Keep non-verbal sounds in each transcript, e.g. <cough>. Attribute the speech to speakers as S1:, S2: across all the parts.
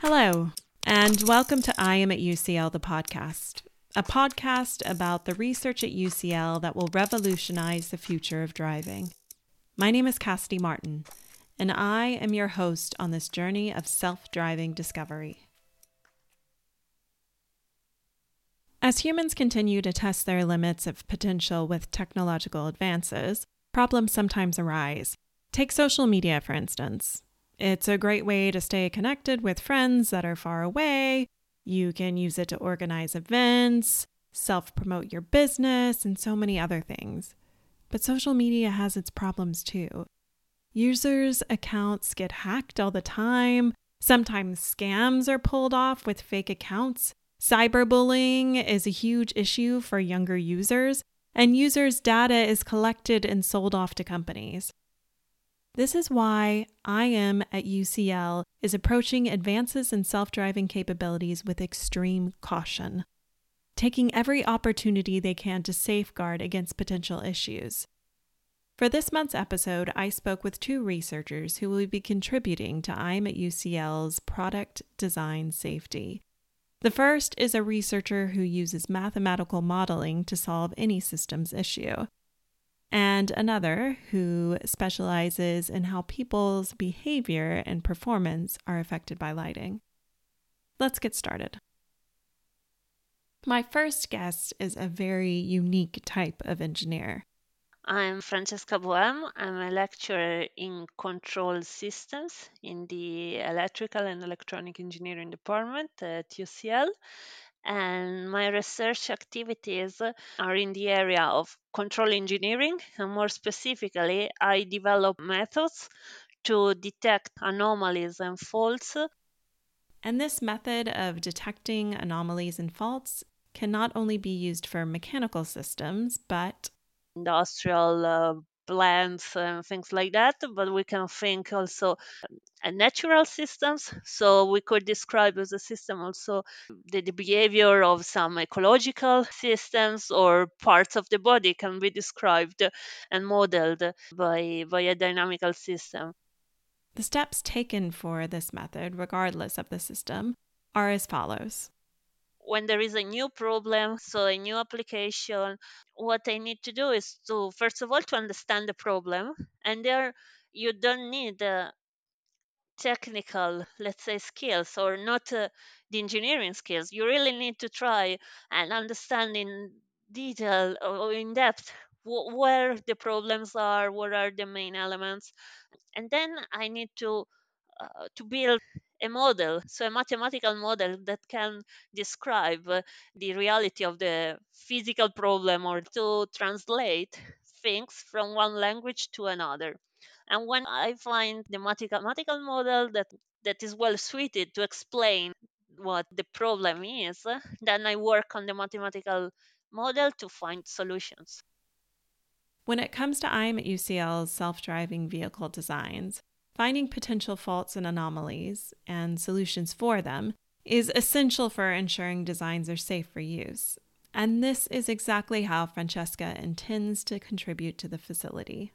S1: Hello, and welcome to I Am at UCL, the podcast, a podcast about the research at UCL that will revolutionize the future of driving. My name is Cassidy Martin, and I am your host on this journey of self driving discovery. As humans continue to test their limits of potential with technological advances, problems sometimes arise. Take social media, for instance. It's a great way to stay connected with friends that are far away. You can use it to organize events, self promote your business, and so many other things. But social media has its problems too. Users' accounts get hacked all the time. Sometimes scams are pulled off with fake accounts. Cyberbullying is a huge issue for younger users, and users' data is collected and sold off to companies. This is why IM at UCL is approaching advances in self driving capabilities with extreme caution, taking every opportunity they can to safeguard against potential issues. For this month's episode, I spoke with two researchers who will be contributing to IM at UCL's product design safety. The first is a researcher who uses mathematical modeling to solve any systems issue and another who specializes in how people's behavior and performance are affected by lighting. Let's get started. My first guest is a very unique type of engineer.
S2: I'm Francesca Boem. I'm a lecturer in control systems in the electrical and electronic engineering department at UCL and my research activities are in the area of control engineering and more specifically i develop methods to detect anomalies and faults.
S1: And this method of detecting anomalies and faults can not only be used for mechanical systems but
S2: industrial uh, plants and things like that but we can think also and natural systems. So we could describe as a system also the, the behavior of some ecological systems or parts of the body can be described and modeled by, by a dynamical system.
S1: The steps taken for this method, regardless of the system, are as follows.
S2: When there is a new problem, so a new application, what I need to do is to, first of all, to understand the problem. And there, you don't need uh, technical let's say skills or not uh, the engineering skills you really need to try and understand in detail or in depth wh- where the problems are what are the main elements and then i need to uh, to build a model so a mathematical model that can describe uh, the reality of the physical problem or to translate things from one language to another and when I find the mathematical model that, that is well suited to explain what the problem is, then I work on the mathematical model to find solutions.
S1: When it comes to IM at UCL's self driving vehicle designs, finding potential faults and anomalies and solutions for them is essential for ensuring designs are safe for use. And this is exactly how Francesca intends to contribute to the facility.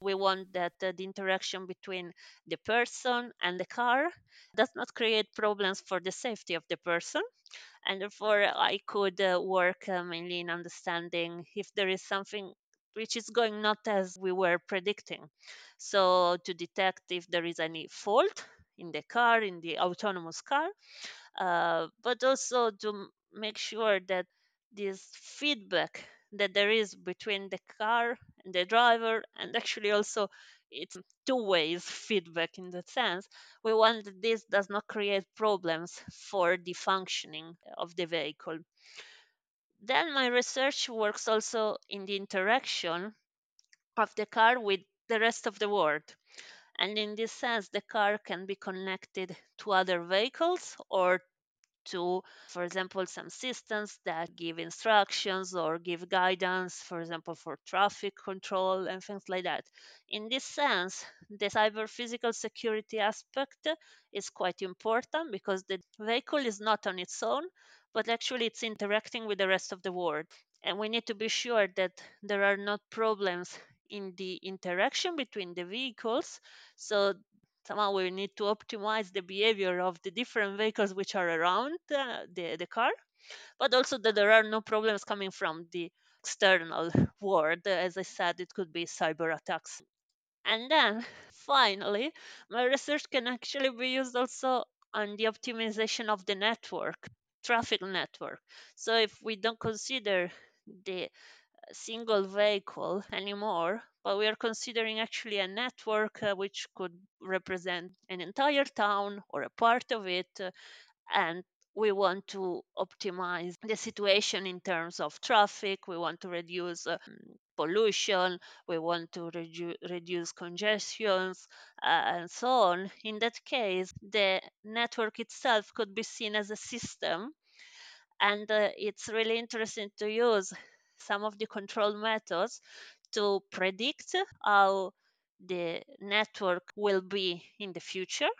S2: We want that uh, the interaction between the person and the car does not create problems for the safety of the person. And therefore, I could uh, work uh, mainly in understanding if there is something which is going not as we were predicting. So, to detect if there is any fault in the car, in the autonomous car, uh, but also to make sure that this feedback that there is between the car and the driver and actually also it's two ways feedback in that sense we want that this does not create problems for the functioning of the vehicle then my research works also in the interaction of the car with the rest of the world. And in this sense the car can be connected to other vehicles or to, for example, some systems that give instructions or give guidance, for example, for traffic control and things like that. In this sense, the cyber physical security aspect is quite important because the vehicle is not on its own, but actually it's interacting with the rest of the world. And we need to be sure that there are not problems in the interaction between the vehicles so somehow we need to optimize the behavior of the different vehicles which are around uh, the, the car. But also that there are no problems coming from the external <laughs> world. As i said it could be cyber attacks. And then finally my research can actually be used also on the optimization of the network traffic network. So if we don't consider the single vehicle anymore, but we are considering actually a network uh, which could represent an entire town or a part of it. Uh, and we want to optimize the situation in terms of traffic. We want to reduce uh, pollution. We want to redu- reduce congestions uh, and so on. In that case, the network itself could be seen as a system and uh, it's really interesting to use some of the control methods to predict how the network will be in the future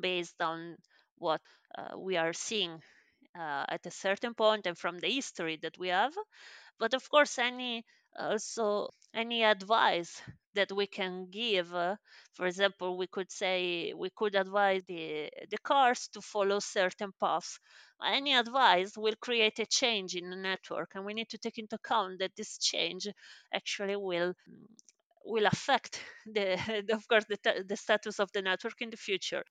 S2: based on what uh, we are seeing uh, at a certain point and from the history that we have. But of course any also any advice that we can give uh, for example we could say we could advise the, the cars to follow certain paths. Any advice will create a change in the network and we need to take into account that this change actually will will affect <laughs> the, <laughs> of course the, the status of the network in the future.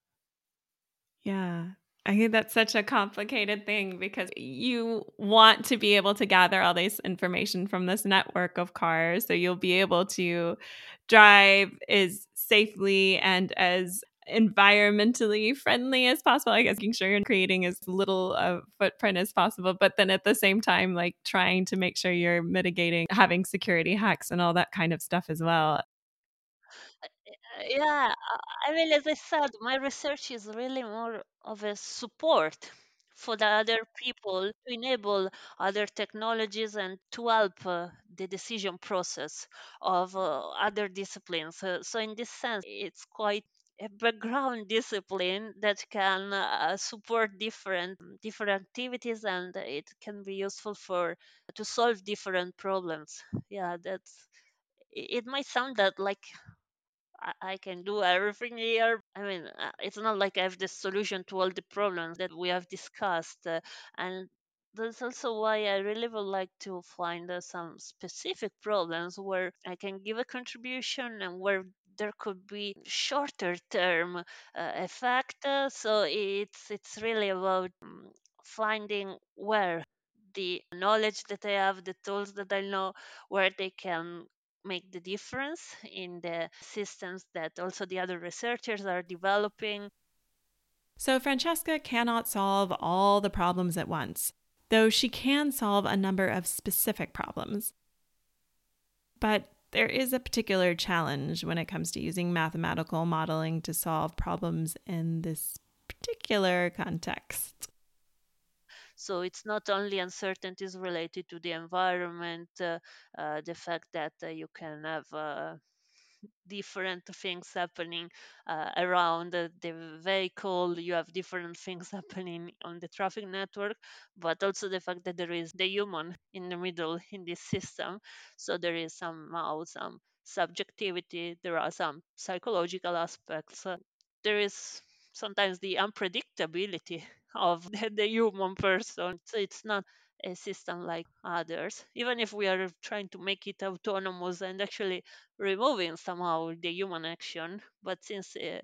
S1: Yeah I think that's such a complicated thing because you want to be able to gather all this information from this network of cars. So you'll be able to drive as safely and as environmentally friendly as possible. I guess making sure you're creating as little of footprint as possible, but then at the same time, like trying to make sure you're mitigating having security hacks and all that kind of stuff as well
S2: yeah i mean as i said my research is really more of a support for the other people to enable other technologies and to help uh, the decision process of uh, other disciplines. Uh, so in this sense it's quite a background <laughs> discipline that can uh, support different different activities and it can be useful for to solve different problems. Yeah that's it might sound that like I, can do everything here. I mean, uh, it's not like I have the solution to all the problems that we have discussed. Uh, and that's also why I really would like to find uh, some specific problems where I can give a contribution and where there could be shorter term uh, effect. So it's it's really about um, finding where the knowledge that I have, the tools that I know, where they can make the difference in the systems that also the other researchers are developing.
S1: So, Francesca cannot solve all the problems at once, though she can solve a number of specific problems. But there is a particular challenge when it comes to using mathematical modeling to solve problems in this particular context.
S2: So it's not only uncertainties related to the environment, uh, uh, the fact that uh, you can have different things happening uh, around the, the, vehicle. You have different things <laughs> happening on the traffic network but also the fact that there is the human in the middle in this system. So there is somehow some subjectivity there are some psychological aspects. Uh, there is sometimes the unpredictability of <laughs> the, human person. So it's not a system like others, even if we are trying to make it autonomous and actually removing somehow the human action. But since uh,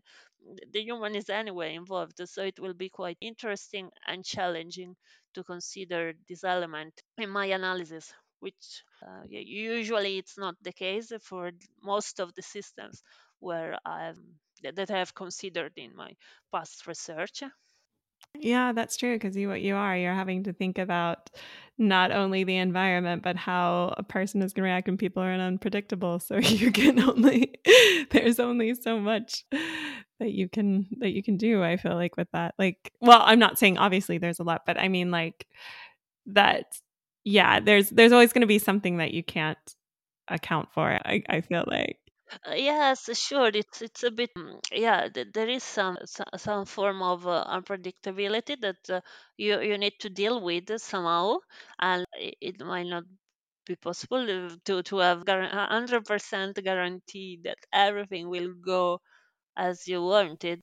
S2: the human is anyway involved, so it will be quite interesting and challenging to consider this element in my analysis. Which uh, usually it's not the case for most of the systems where I've that I have considered in my past research.
S1: Yeah, that's true because you what you are, you're having to think about not only the environment but how a person is going to react when people are unpredictable. So <laughs> you can only there's only so much that you can that you can do. I feel like with that, like, well, I'm not saying obviously there's a lot, but I mean like that. Yeah, there's there's always going to be something that you can't account for. I, I feel like
S2: uh, yes, sure. It's it's a bit mm, yeah. Th- there is some so- some form of uh, unpredictability that uh, you you need to deal with somehow, and it might not be possible uh, to to have hundred percent guarantee that everything will go as you wanted.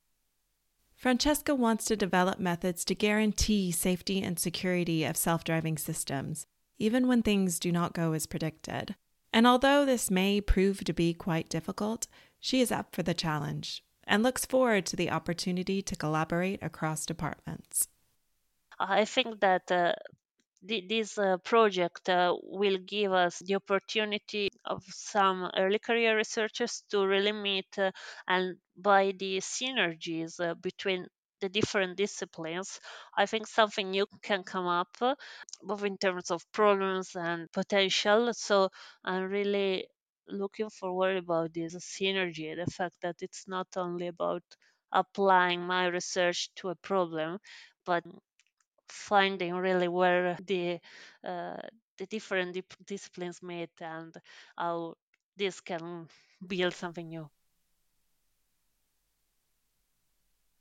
S1: Francesca wants to develop methods to guarantee safety and security of self driving systems, even when things do not go as predicted. And although this may prove to be quite difficult, she is up for the challenge and looks forward to the opportunity to collaborate across departments.
S2: I think that uh, this uh, project uh, will give us the opportunity of some early career researchers to really meet uh, and by the synergies uh, between the different disciplines i think something new can come up both in terms of problems and potential so i'm really looking forward about this synergy the fact that it's not only about applying my research to a problem but finding really where the uh, the different disciplines meet and how this can build something new.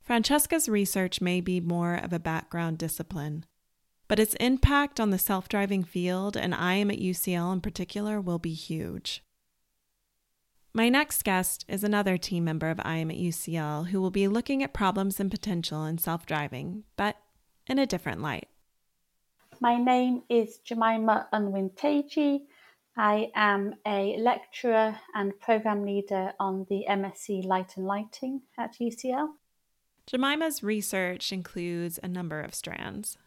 S1: Francesca's research may be more of a background discipline, but its impact on the self driving field and I am at UCL in particular will be huge. My next guest is another team member of I Am at UCL who will be looking at problems and potential in self driving, but in a different light.
S3: My name is Jemima Unwin Teji. I am a lecturer and program leader on the MSc Light and Lighting at UCL.
S1: Jemima's research includes a number of strands.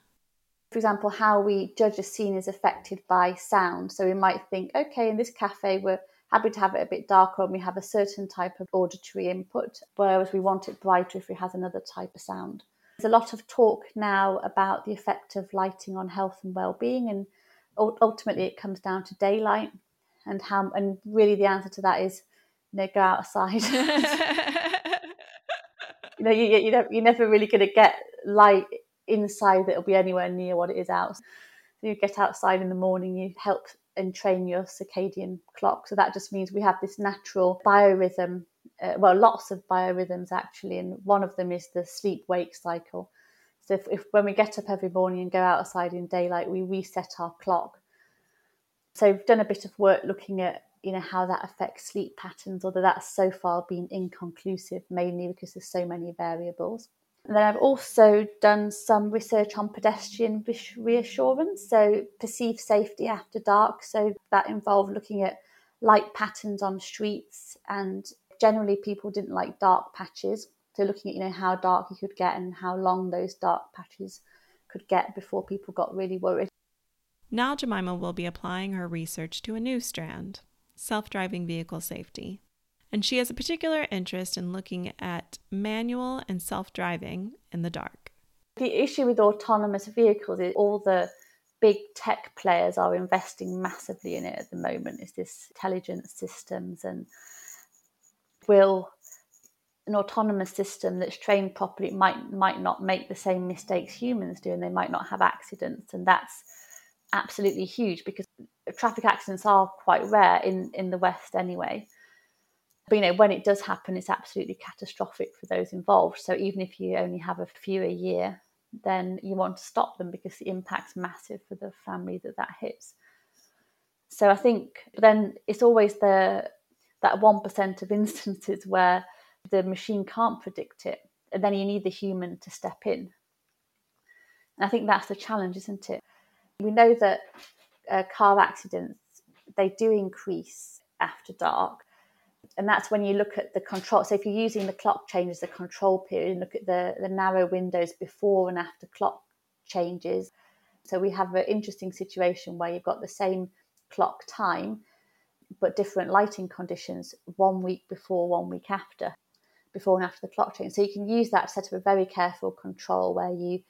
S3: For example, how we judge a scene is affected by sound. So we might think, okay, in this cafe, we're happy to have it a bit darker and we have a certain type of auditory input, whereas we want it brighter if it has another type of sound. There's a lot of talk now about the effect of lighting on health and well-being, and ultimately it comes down to daylight and how. And really, the answer to that is, you know, go outside. <laughs> <laughs> you know, you, you know, you're never really going to get light inside that'll be anywhere near what it is out. So you get outside in the morning, you help and train your circadian clock. So that just means we have this natural biorhythm uh, well, lots of biorhythms actually, and one of them is the sleep wake cycle. So if, if when we get up every morning and go outside in daylight, we reset our clock. So we've done a bit of work looking at you know how that affects sleep patterns, although that's so far been inconclusive, mainly because there's so many variables. And then I've also done some research on pedestrian reassurance, so perceived safety after dark. So that involved looking at light patterns on streets and generally people didn't like dark patches. So looking at you know how dark you could get and how long those dark patches could get before people got really worried.
S1: Now Jemima will be applying her research to a new strand, self-driving vehicle safety. And she has a particular interest in looking at manual and self-driving in the dark.
S3: The issue with autonomous vehicles is all the big tech players are investing massively in it at the moment is this intelligence systems and will an autonomous system that's trained properly might might not make the same mistakes humans do and they might not have accidents and that's absolutely huge because traffic accidents are quite rare in in the west anyway but you know when it does happen it's absolutely catastrophic for those involved so even if you only have a few a year then you want to stop them because the impact's massive for the family that that hits so i think then it's always the that 1% of <laughs> instances where the machine can't predict it. And then you need the human to step in. And I think that's the challenge, isn't it? We know that uh, car accidents, they do increase after dark. And that's when you look at the control. So if you're using the clock change as a control period and look at the, the narrow windows before and after clock changes. So we have an interesting situation where you've got the same clock time, but different lighting conditions one week before, one week after, before and after the clock change. So you can use that set up a very careful control where you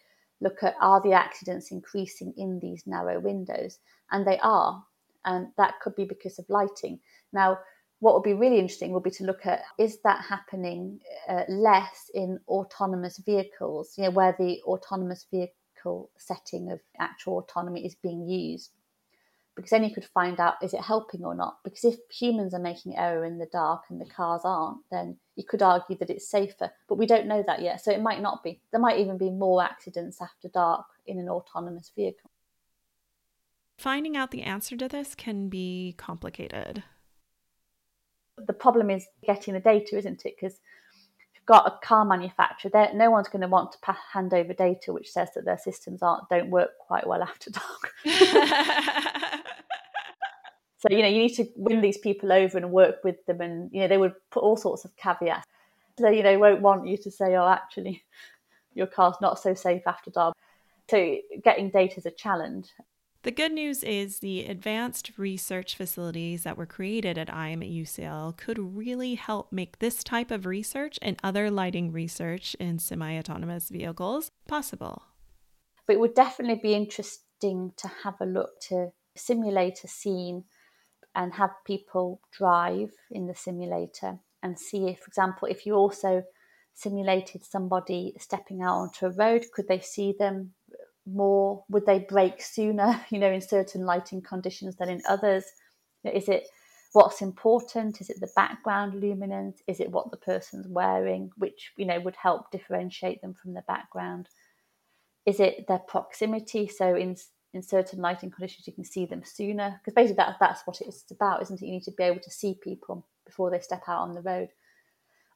S3: look at are the accidents increasing in these narrow windows? And they are. And that could be because of lighting. Now, what would be really interesting would be to look at is that happening uh, less in autonomous vehicles, you know, where the autonomous vehicle setting of actual autonomy is being used because then you could find out is it helping or not. Because if humans are making error in the dark and the cars aren't, then you could argue that it's safer. But we don't know that yet, so it might not be. There might even be more accidents after dark in an autonomous vehicle.
S1: Finding out the answer to this can be complicated.
S3: The problem is getting the data, isn't it? Because if you've got a car manufacturer, no one's going to want to hand over data which says that their systems aren't don't work quite well after dark. <laughs> <laughs> so you know you need to win these people over and work with them, and you know they would put all sorts of caveats. So you know won't want you to say, oh, actually, <laughs> your car's not so safe after dark. So getting data is a challenge.
S1: The good news is the advanced research facilities that were created at IAM at UCL could really help make this type of research and other lighting research in semi autonomous vehicles possible.
S3: But it would definitely be interesting to have a look to simulate a scene and have people drive in the simulator and see if, for example, if you also simulated somebody stepping out onto a road, could they see them more? Would they brake sooner, <laughs> you know, in certain lighting conditions than in others? Is it what's important? Is it the background luminance? Is it what the person's wearing, which, you know, would help differentiate them from the background? Is it their proximity? So in in certain lighting conditions you can see them sooner because basically that, that's what it's about isn't it you need to be able to see people before they step out on the road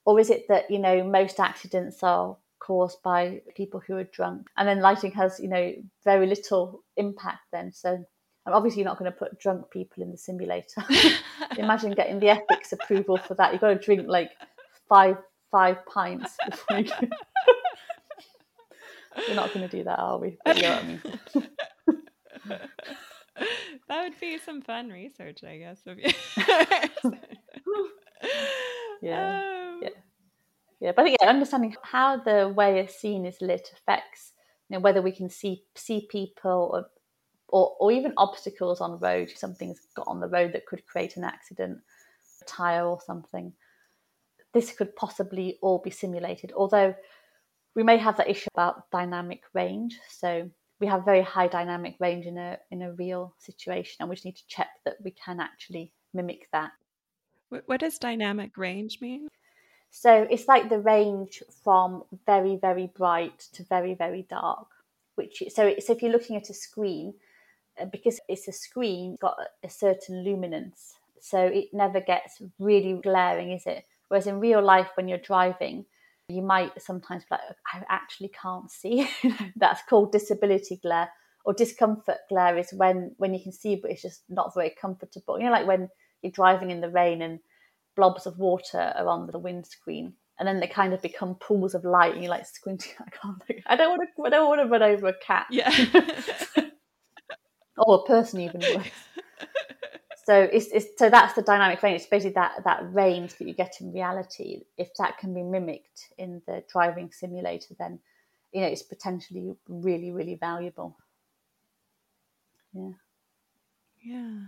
S3: or is it that you know most accidents are caused by people who are drunk. And then lighting has, you know, very little impact then. So I'm obviously not going to put drunk people in the simulator. <laughs> <laughs> Imagine getting the ethics approval for that. You've got to drink like five five pints before you. <laughs> We're not going to do that, are we? But you know what I mean. <laughs>
S1: that would be some fun research, I guess. <laughs>
S3: yeah. Um, yeah. Yeah, but yeah, understanding how the way a scene is lit affects you know whether we can see see people or or, or even obstacles on the road. Something's got on the road that could create an accident, a tire or something. This could possibly all be simulated, although we may have that issue about dynamic range. So we have very high dynamic range in a in a real situation, and we just need to check that we can actually mimic that.
S1: What does dynamic range mean?
S3: So it's like the range from very, very bright to very, very dark. Which so, so if you're looking at a screen, uh, because it's a screen, it's got a certain luminance, so it never gets really glaring, is it? Whereas in real life, when you're driving, you might sometimes be like, oh, I actually can't see. <laughs> That's called disability glare or discomfort glare is when when you can see but it's just not very comfortable. You know, like when you're driving in the rain and blobs of water are on the windscreen and then they kind of become pools of light and you're like squinting <laughs> i can't think, i don't want to i don't want to run over a cat
S1: yeah <laughs>
S3: or a person even worse so it's, it's so that's the dynamic range it's basically that that range that you get in reality. If that can be mimicked in the driving simulator then you know it's potentially really really valuable. Yeah.
S1: Yeah.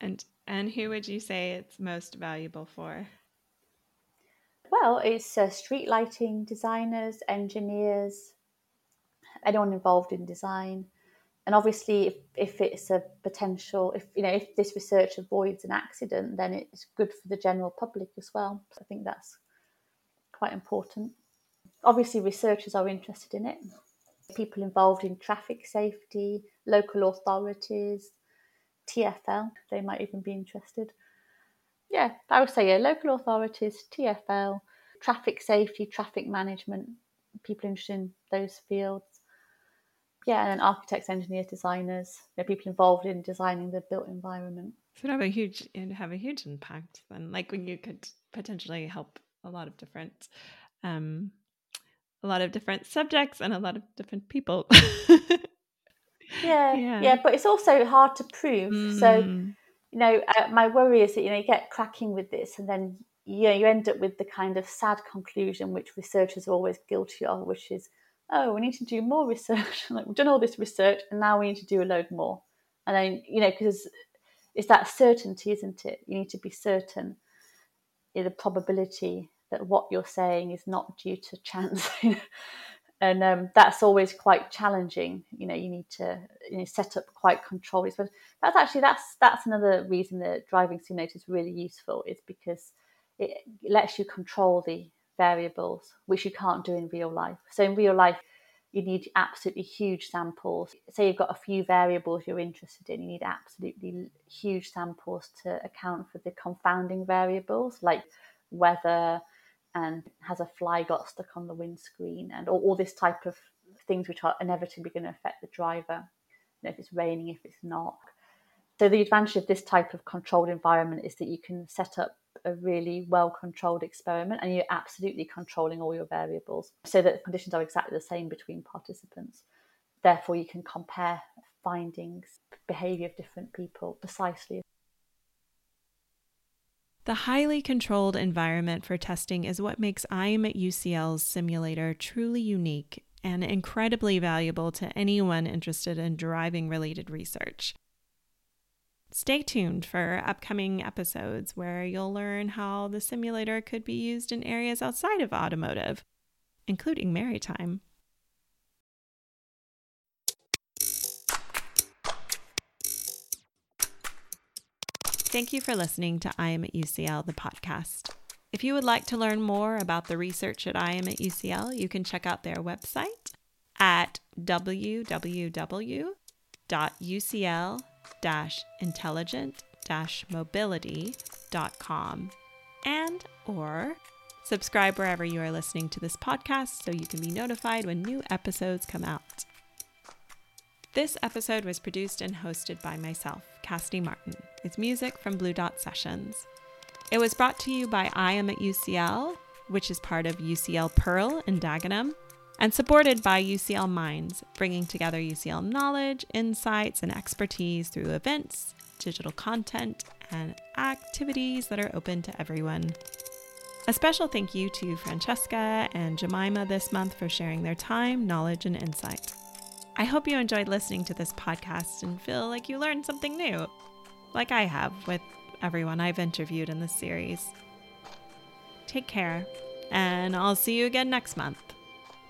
S1: And and who would you say it's most valuable for?
S3: Well, it's uh, street lighting designers, engineers, anyone involved in design. And obviously, if, if it's a potential, if you know, if this research avoids an accident, then it's good for the general public as well. So I think that's quite important. Obviously, researchers are interested in it. People involved in traffic safety, local authorities, TFL, they might even be interested. Yeah, I would say yeah, local authorities, TFL, traffic safety, traffic management, people interested in those fields. Yeah, and then architects, engineers, designers, you know, people involved in designing the built environment.
S1: So it have a huge it have a huge impact then. Like when you could potentially help a lot of different um a lot of different subjects and a lot of different people. <laughs>
S3: yeah, yeah, yeah, but it's also hard to prove. Mm. So, you know, uh, my worry is that you know you get cracking with this, and then you know you end up with the kind of sad conclusion which researchers are always guilty of, which is, oh, we need to do more research. <laughs> like we've done all this research, and now we need to do a load more. And then you know because it's that certainty, isn't it? You need to be certain in the probability that what you're saying is not due to chance <laughs> and um, that's always quite challenging. You know, you need to you know, set up quite controls. But that's actually that's that's another reason that driving simulator is really useful is because it lets you control the variables which you can't do in real life. So in real life, you need absolutely huge samples. Say you've got a few variables you're interested in, you need absolutely huge samples to account for the confounding variables like weather, and has a fly got stuck on the windscreen and all, all this type of things which are inevitably going to affect the driver you know, if it's raining if it's not so the advantage of this type of controlled environment is that you can set up a really well controlled experiment and you're absolutely controlling all your variables. So that the conditions are exactly the same between participants. Therefore you can compare findings behavior of different people precisely.
S1: The highly controlled environment for testing is what makes I'm at UCL's simulator truly unique and incredibly valuable to anyone interested in driving related research. Stay tuned for upcoming episodes where you'll learn how the simulator could be used in areas outside of automotive, including maritime. Thank you for listening to I Am at UCL, the podcast. If you would like to learn more about the research at I Am at UCL, you can check out their website at www.ucl intelligent mobility.com and or subscribe wherever you are listening to this podcast so you can be notified when new episodes come out. This episode was produced and hosted by myself, Cassidy Martin, with music from Blue Dot Sessions. It was brought to you by I Am at UCL, which is part of UCL Pearl in Dagenham, and supported by UCL Minds, bringing together UCL knowledge, insights, and expertise through events, digital content, and activities that are open to everyone. A special thank you to Francesca and Jemima this month for sharing their time, knowledge, and insight. I hope you enjoyed listening to this podcast and feel like you learned something new, like I have with everyone I've interviewed in this series. Take care, and I'll see you again next month.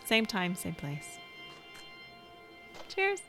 S1: Same time, same place. Cheers.